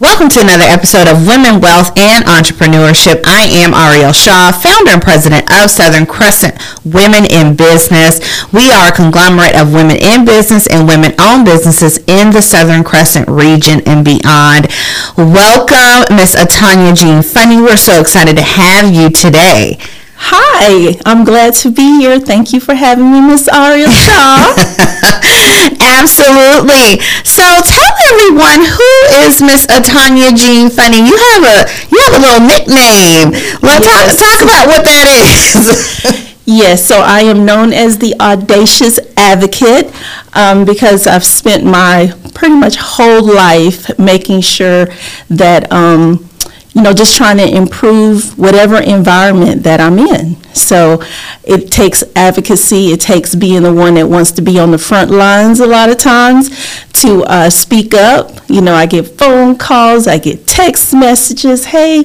Welcome to another episode of Women, Wealth, and Entrepreneurship. I am Ariel Shaw, founder and president of Southern Crescent Women in Business. We are a conglomerate of women in business and women-owned businesses in the Southern Crescent region and beyond. Welcome, Miss Attania Jean Funny. We're so excited to have you today. Hi, I'm glad to be here. Thank you for having me, Miss Ariel Shaw. Absolutely. So tell everyone who is Miss Attania Jean Funny. You have a you have a little nickname. Let's yes. talk, talk about what that is. Yes, so I am known as the Audacious Advocate um, because I've spent my pretty much whole life making sure that um, you know, just trying to improve whatever environment that I'm in. So it takes advocacy, it takes being the one that wants to be on the front lines a lot of times to uh, speak up. You know, I get phone calls, I get text messages, hey,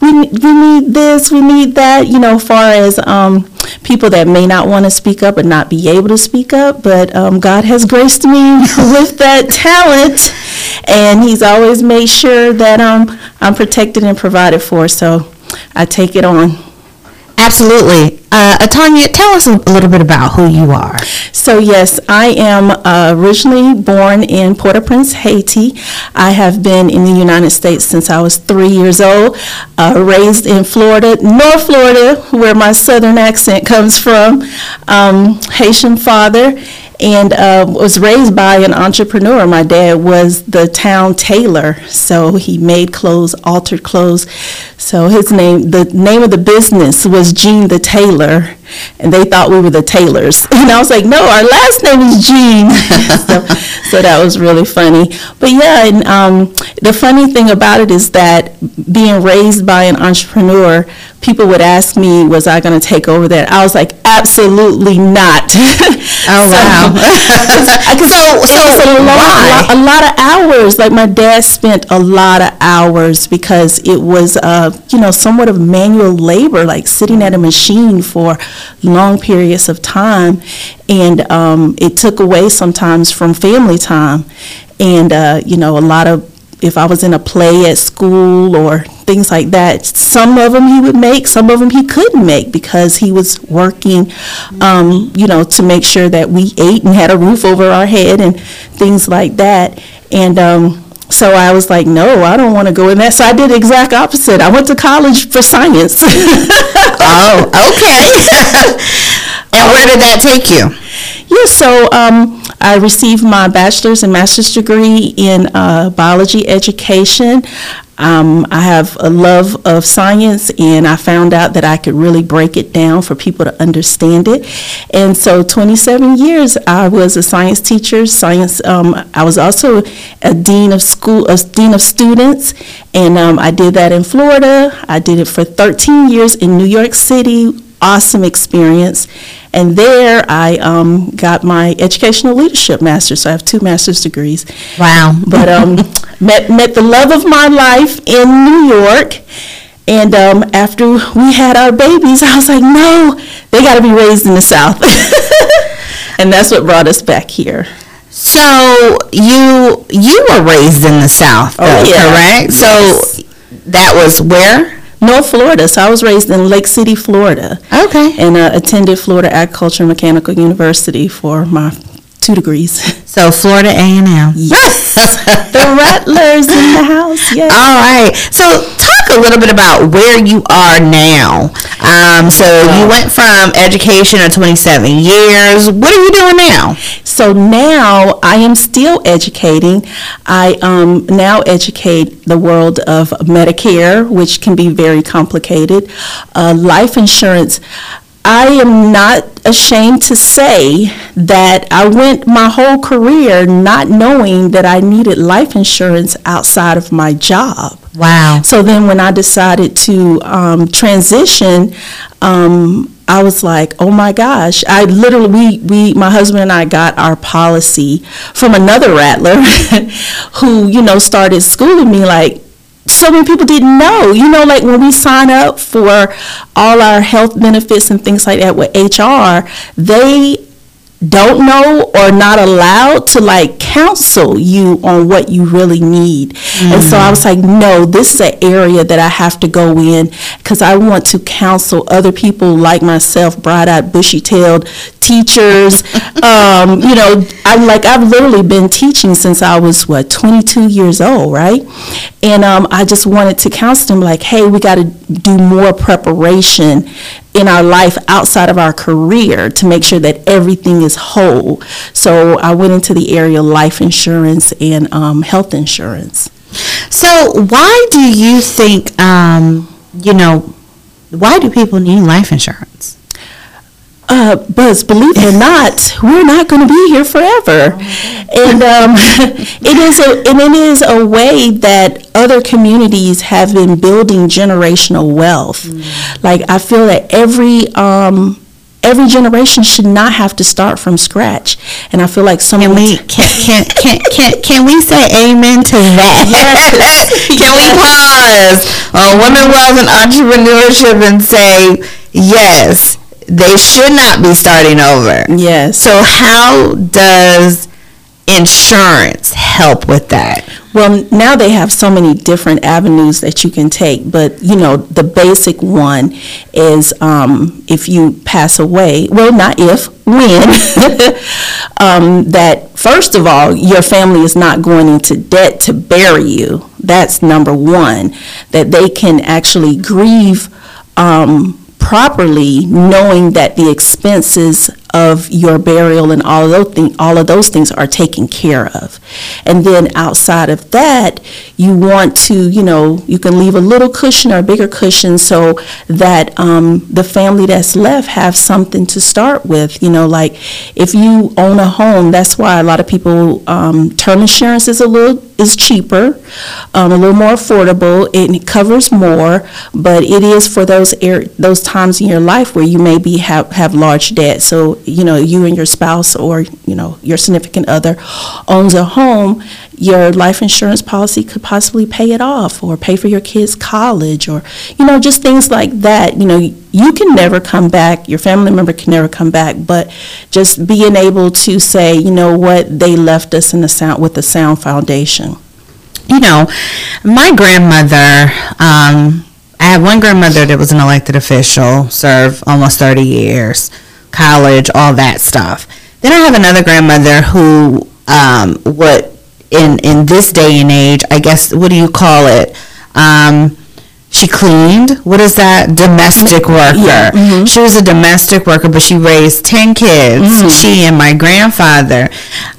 we, we need this, we need that, you know, far as um, people that may not want to speak up and not be able to speak up. But um, God has graced me with that talent, and He's always made sure that um, I'm protected and provided for. So I take it on. Absolutely. Uh, Attania, tell us a little bit about who you are. So, yes, I am uh, originally born in Port au Prince, Haiti. I have been in the United States since I was three years old, uh, raised in Florida, North Florida, where my southern accent comes from, um, Haitian father and uh, was raised by an entrepreneur. My dad was the town tailor, so he made clothes, altered clothes. So his name, the name of the business was Jean the Tailor, and they thought we were the Taylors. And I was like, no, our last name is Jean. so, so, that was really funny. But yeah, and um, the funny thing about it is that being raised by an entrepreneur, people would ask me, was I going to take over that? I was like, absolutely not. oh, so, wow. so, so, so a, lot, a lot of hours. Like my dad spent a lot of hours because it was, uh, you know, somewhat of manual labor, like sitting at a machine for long periods of time, and um, it took away sometimes from family time. And uh, you know, a lot of if I was in a play at school or things like that, some of them he would make, some of them he couldn't make because he was working, um, you know, to make sure that we ate and had a roof over our head and things like that. And um, so I was like, no, I don't want to go in that. So I did the exact opposite. I went to college for science. oh, okay. and where did that take you? Yeah, so um, I received my bachelor's and master's degree in uh, biology education. Um, I have a love of science, and I found out that I could really break it down for people to understand it. And so, 27 years, I was a science teacher. Science. Um, I was also a dean of school, a dean of students, and um, I did that in Florida. I did it for 13 years in New York City. Awesome experience. And there I um, got my educational leadership master's. So I have two master's degrees. Wow. But um, met, met the love of my life in New York. And um, after we had our babies, I was like, no, they got to be raised in the South. and that's what brought us back here. So you you were raised in the South, though, oh, yeah. correct? Yes. So that was where? North Florida. So I was raised in Lake City, Florida. Okay. And uh, attended Florida Agriculture and Mechanical University for my two degrees. So Florida A&M. Yes. the Rattlers in the house. Yes. All right. So talk a little bit about where you are now. Um, so you went from education of 27 years. What are you doing now? So now I am still educating. I um, now educate the world of Medicare, which can be very complicated. Uh, life insurance. I am not ashamed to say that I went my whole career not knowing that I needed life insurance outside of my job. Wow. So then when I decided to um, transition, um, I was like, oh my gosh. I literally, we, we, my husband and I got our policy from another rattler who, you know, started schooling me like, so many people didn't know. You know, like when we sign up for all our health benefits and things like that with HR, they don't know or not allowed to like counsel you on what you really need. Mm. And so I was like, no, this is an area that I have to go in because I want to counsel other people like myself, bright-eyed, bushy-tailed teachers. um, you know, I'm like I've literally been teaching since I was what 22 years old, right? And um, I just wanted to counsel them like, hey, we got to do more preparation in our life outside of our career to make sure that everything is whole. So I went into the area of life insurance and um, health insurance. So why do you think, um, you know, why do people need life insurance? Uh, Buzz, believe it or not, we're not going to be here forever, and um, it is a and it is a way that other communities have been building generational wealth. Mm. Like I feel that every um, every generation should not have to start from scratch. And I feel like some can we can, can can can can we say amen to that? Yes. can we pause on women wealth and entrepreneurship and say yes? They should not be starting over. Yes. So how does insurance help with that? Well, now they have so many different avenues that you can take, but you know, the basic one is um, if you pass away, well, not if, when, um, that first of all, your family is not going into debt to bury you. That's number one, that they can actually grieve. Um, properly, knowing that the expenses of your burial and all of those things, all of those things are taken care of. And then outside of that, you want to, you know, you can leave a little cushion or a bigger cushion so that um, the family that's left have something to start with. You know, like if you own a home, that's why a lot of people um, term insurance is a little is cheaper, um, a little more affordable. It covers more, but it is for those those times in your life where you maybe have have large debt. So you know, you and your spouse or, you know, your significant other owns a home, your life insurance policy could possibly pay it off or pay for your kids' college or, you know, just things like that. You know, you can never come back, your family member can never come back, but just being able to say, you know what, they left us in the sound with a sound foundation. You know, my grandmother, um, I had one grandmother that was an elected official, served almost 30 years college, all that stuff. Then I have another grandmother who, um, what in in this day and age, I guess, what do you call it? Um, she cleaned. What is that? Domestic worker. Yeah. Mm-hmm. She was a domestic worker, but she raised 10 kids. Mm-hmm. She and my grandfather.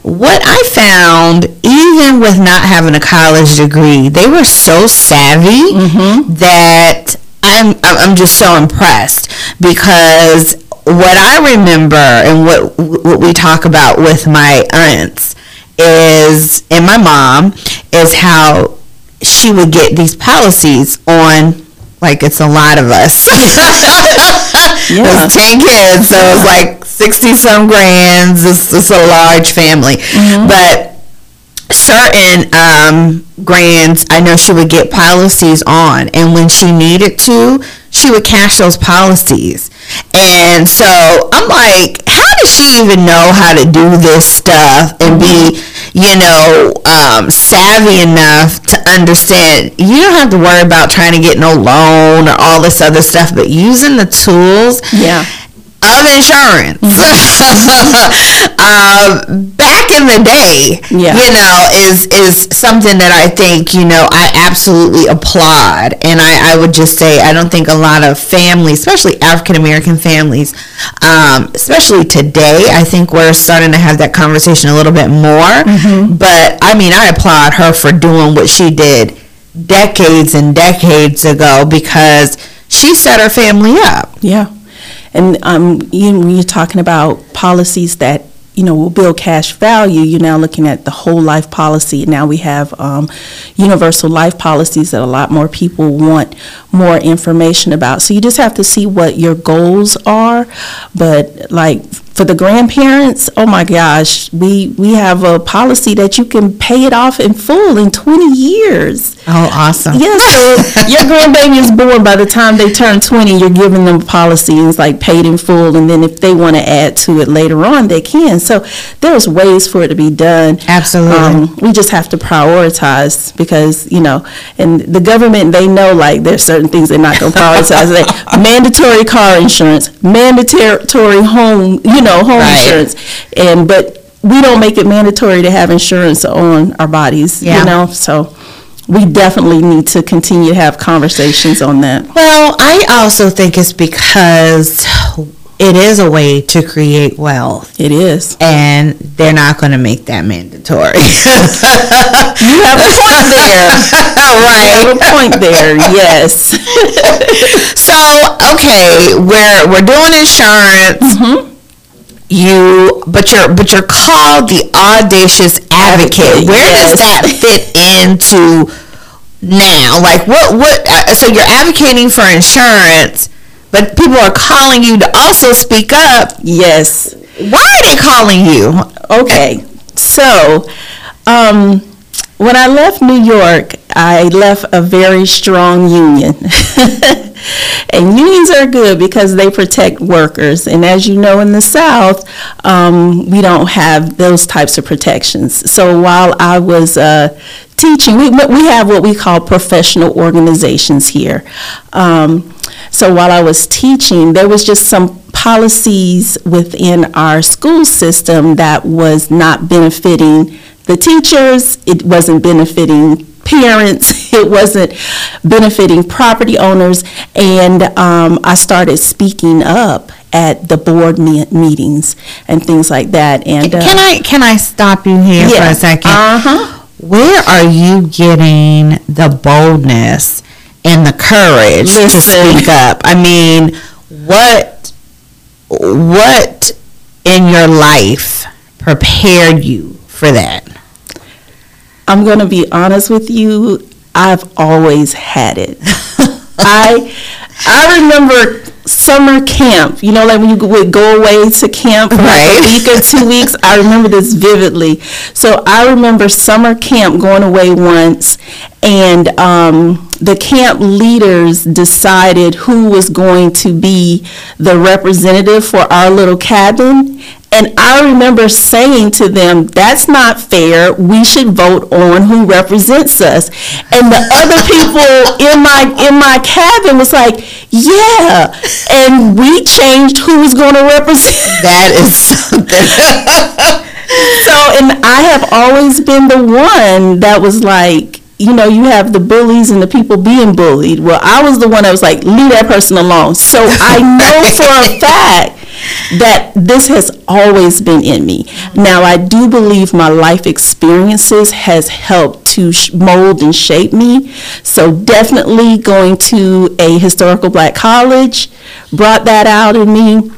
What I found, even with not having a college degree, they were so savvy mm-hmm. that I'm, I'm just so impressed because what I remember and what what we talk about with my aunts is and my mom is how she would get these policies on like it's a lot of us. yeah. It's ten kids, so it's like sixty some grands. It's, it's a large family, mm-hmm. but certain um, grands, I know she would get policies on, and when she needed to, she would cash those policies. And so I'm like, she even know how to do this stuff and be, you know, um, savvy enough to understand? You don't have to worry about trying to get no loan or all this other stuff, but using the tools. Yeah of insurance. Um, back in the day yeah. you know is is something that i think you know i absolutely applaud. And i, I would just say i don't think a lot of families especially african american families um, especially today i think we're starting to have that conversation a little bit more. Mm-hmm. but i mean i applaud her for doing what she did decades and decades ago because she set her family up. Yeah and um, you, you're talking about policies that you know, will build cash value, you're now looking at the whole life policy. Now we have um, universal life policies that a lot more people want more information about. So you just have to see what your goals are. But like for the grandparents, oh my gosh, we, we have a policy that you can pay it off in full in 20 years. Oh, awesome. Yeah, so your grandbaby is born by the time they turn 20, you're giving them a policy, and it's like paid in full, and then if they want to add to it later on, they can. So there's ways for it to be done. Absolutely. Um, we just have to prioritize because, you know, and the government, they know like there's certain things they're not going to prioritize. like mandatory car insurance, mandatory home, you know, home Right. insurance. And, but we don't make it mandatory to have insurance on our bodies, Yeah. you know, so we definitely need to continue to have conversations on that. Well, I also think it's because it is a way to create wealth, It is. and they're not going to make that mandatory. You have a point there. You have a point there, yes. So, okay, we're we're doing insurance. Mm-hmm. You, but you're but you're called the audacious advocate. Where does that fit into now? Like, what what? Uh, so you're advocating for insurance, but people are calling you to also speak up. Yes. Why are they calling you? Okay, so um, when I left New York, I left a very strong union. and unions are good because they protect workers. And as you know, in the South, um, we don't have those types of protections. So while I was uh, teaching, we, we have what we call professional organizations here. Um, so while I was teaching, there was just some policies within our school system that was not benefiting the teachers, it wasn't benefiting parents, it wasn't benefiting property owners, and um, I started speaking up at the board me- meetings and things like that. And uh, Can I can I stop you here for a second? Uh-huh. Where are you getting the boldness and the courage to speak up? I mean, what what in your life prepared you for that? I'm going to be honest with you. I've always had it. I I remember summer camp. You know, like when you would go away to camp for like a week or two weeks. I remember this vividly. So I remember summer camp going away once, and um, the camp leaders decided who was going to be the representative for our little cabin. And I remember saying to them, that's not fair. We should vote on who represents us. And the other people in my in my cabin was like, yeah. And we changed who was going to represent. That is something. So, and I have always been the one that was like, you know, you have the bullies and the people being bullied. Well, I was the one that was like, leave that person alone. So I know for a fact that this has always been in me. Now, I do believe my life experiences has helped to mold and shape me. So definitely going to a historical black college brought that out in me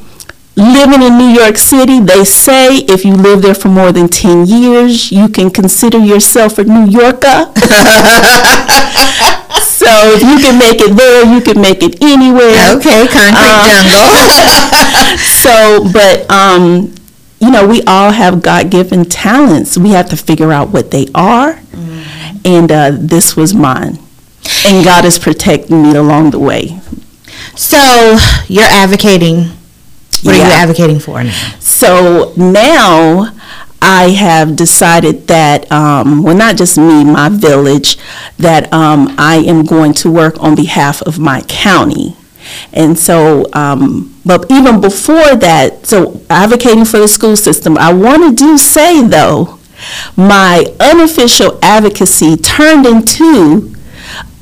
living in New York City, they say if you live there for more than 10 years, you can consider yourself a New Yorker. so if you can make it there, you can make it anywhere. okay, concrete Uh, jungle. So, but, um, you know, we all have God given talents. We have to figure out what they are. And uh, this was mine. And God is protecting me along the way. So you're advocating. What are you advocating for now? So now I have decided that, um, well, not just me, my village, that um, I am going to work on behalf of my county. And so, um, but even before that, so advocating for the school system, I want to do say though, my unofficial advocacy turned into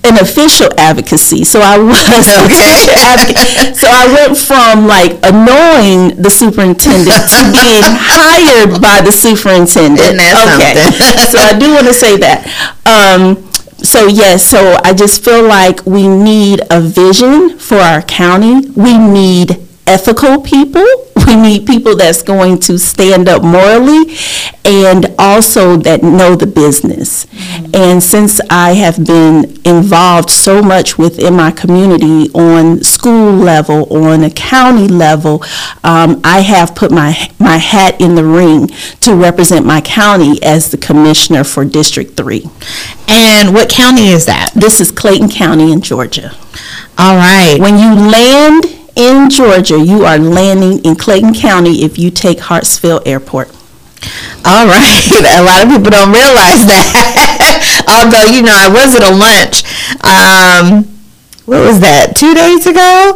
an official advocacy. So I was advocate. So I went from like annoying the superintendent to being hired by the superintendent. Okay. so I do want to say that. Um, so yes, so I just feel like we need a vision for our county. We need ethical people. We need people that's going to stand up morally and also that know the business. And since I have been involved so much within my community on school level, on a county level, um, I have put my, my hat in the ring to represent my county as the commissioner for District 3. And what county is that? This is Clayton County in Georgia. All right. When you land in Georgia, you are landing in Clayton County if you take Hartsfield Airport. All right. A lot of people don't realize that. Although, you know, I was at a lunch. Um, what was that? Two days ago,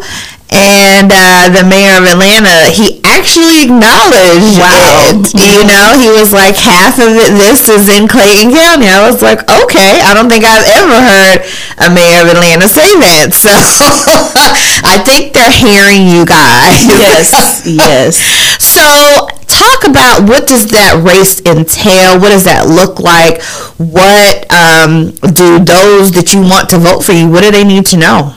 and uh, the mayor of Atlanta, he actually acknowledged Wow. it. You know, he was like, half of it, this is in Clayton County. I was like, okay, I don't think I've ever heard a mayor of Atlanta say that. So I think they're hearing you guys. Yes, yes. So talk about what does that race entail? What does that look like? What um, do those that you want to vote for you, what do they need to know?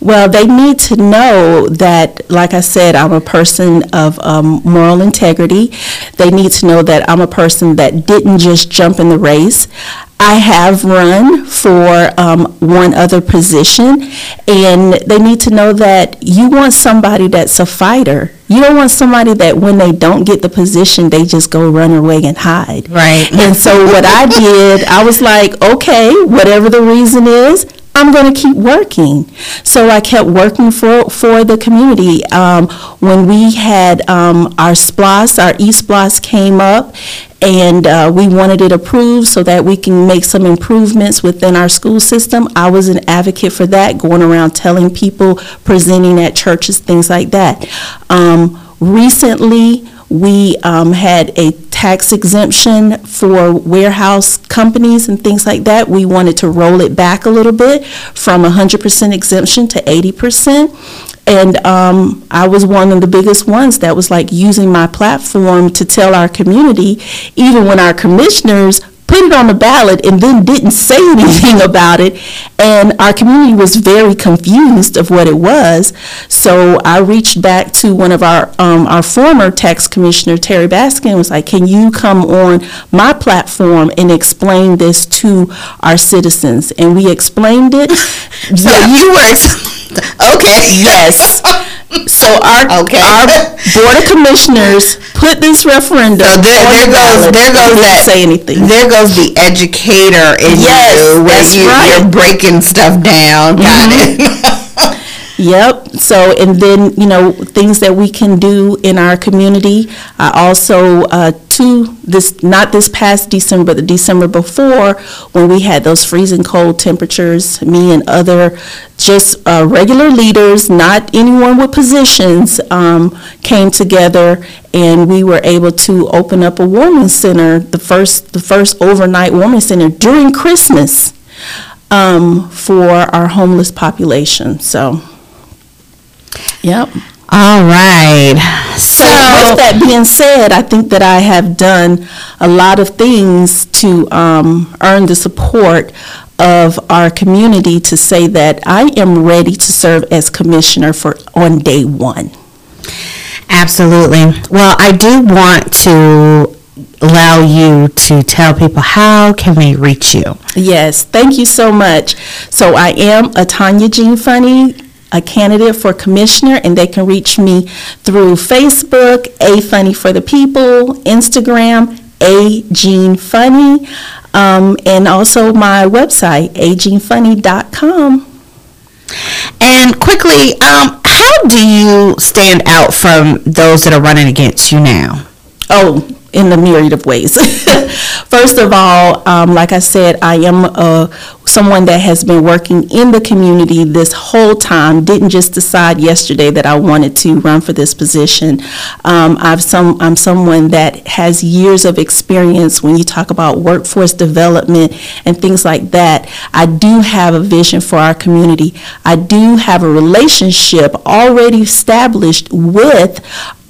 Well, they need to know that, like I said, I'm a person of um, moral integrity. They need to know that I'm a person that didn't just jump in the race. I have run for um, one other position, and they need to know that you want somebody that's a fighter. You don't want somebody that when they don't get the position, they just go run away and hide. Right. And so what I did, I was like, okay, whatever the reason is, I'm going to keep working. So I kept working for, for the community. Um, when we had um, our SPLOST, our E-SPLOST came up, and uh, we wanted it approved so that we can make some improvements within our school system. I was an advocate for that, going around telling people, presenting at churches, things like that. Um, recently, we um, had a tax exemption for warehouse companies and things like that. We wanted to roll it back a little bit from 100% exemption to 80%. And um, I was one of the biggest ones that was like using my platform to tell our community, even when our commissioners put it on the ballot and then didn't say anything about it. And our community was very confused of what it was. So I reached back to one of our, um, our former tax commissioner, Terry Baskin, and was like, can you come on my platform and explain this to our citizens? And we explained it. So you were, okay. Yes. So our, Okay. our Board of Commissioners put this referendum So there, there the goes, there goes didn't that. say anything. There goes the educator in Yes, you, where you, right. you're breaking stuff down. Mm-hmm. Got it. Yep. So, and then, you know, things that we can do in our community. I also, uh, to this, not this past December, but the December before, when we had those freezing cold temperatures, me and other just uh, regular leaders, not anyone with positions, um, came together and we were able to open up a warming center, the first, the first overnight warming center during Christmas um, for our homeless population. So, yep. All right. So with that being said, I think that I have done a lot of things to um, earn the support of our community to say that I am ready to serve as commissioner for on day one. Absolutely. Well, I do want to allow you to tell people how can we reach you. Yes, thank you so much. So I am Attania Jean Funny, a candidate for commissioner, and they can reach me through Facebook, A Funny for the People, Instagram, A Jean Funny, um, and also my website, ajeanfunny.com. And quickly, um, how do you stand out from those that are running against you now? Oh, in a myriad of ways. First of all, um, like I said, I am uh, someone that has been working in the community this whole time. Didn't just decide yesterday that I wanted to run for this position. Um, I've some, I'm someone that has years of experience when you talk about workforce development and things like that. I do have a vision for our community. I do have a relationship already established with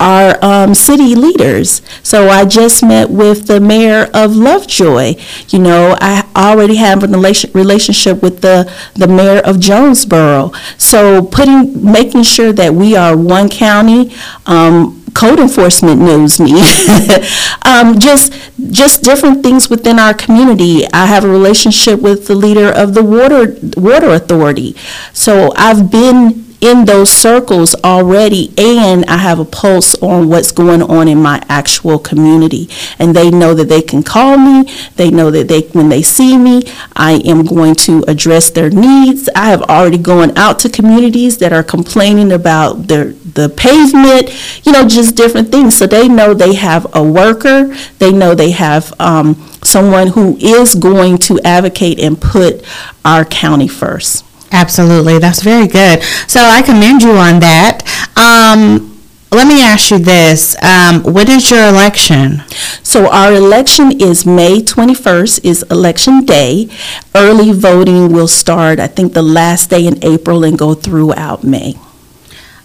our um, city leaders. So I just met with the mayor of Lovejoy. You know, I already have a relation, relationship with the, the mayor of Jonesboro. So putting, making sure that we are one county, um, code enforcement knows me. um, just just different things within our community. I have a relationship with the leader of the water water authority, so I've been in those circles already and I have a pulse on what's going on in my actual community. And they know that they can call me. They know that they when they see me I am going to address their needs. I have already gone out to communities that are complaining about their the pavement you know just different things. So they know they have a worker. They know they have um, someone who is going to advocate and put our county first Absolutely, that's very good. So I commend you on that. Um, let me ask you this: um, When is your election? So our election is May 21st is election day. Early voting will start, I think, the last day in April and go throughout May.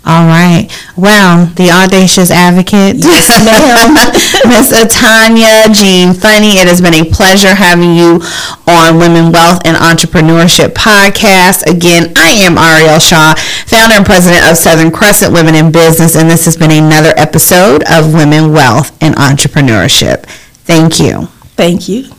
All right. Well, the audacious advocate, Yes. Miss Tanya Jean Funny. It has been a pleasure having you on Women Wealth and Entrepreneurship podcast. Again, I am Ariel Shaw, founder and president of Southern Crescent Women in Business, and this has been another episode of Women Wealth and Entrepreneurship. Thank you. Thank you.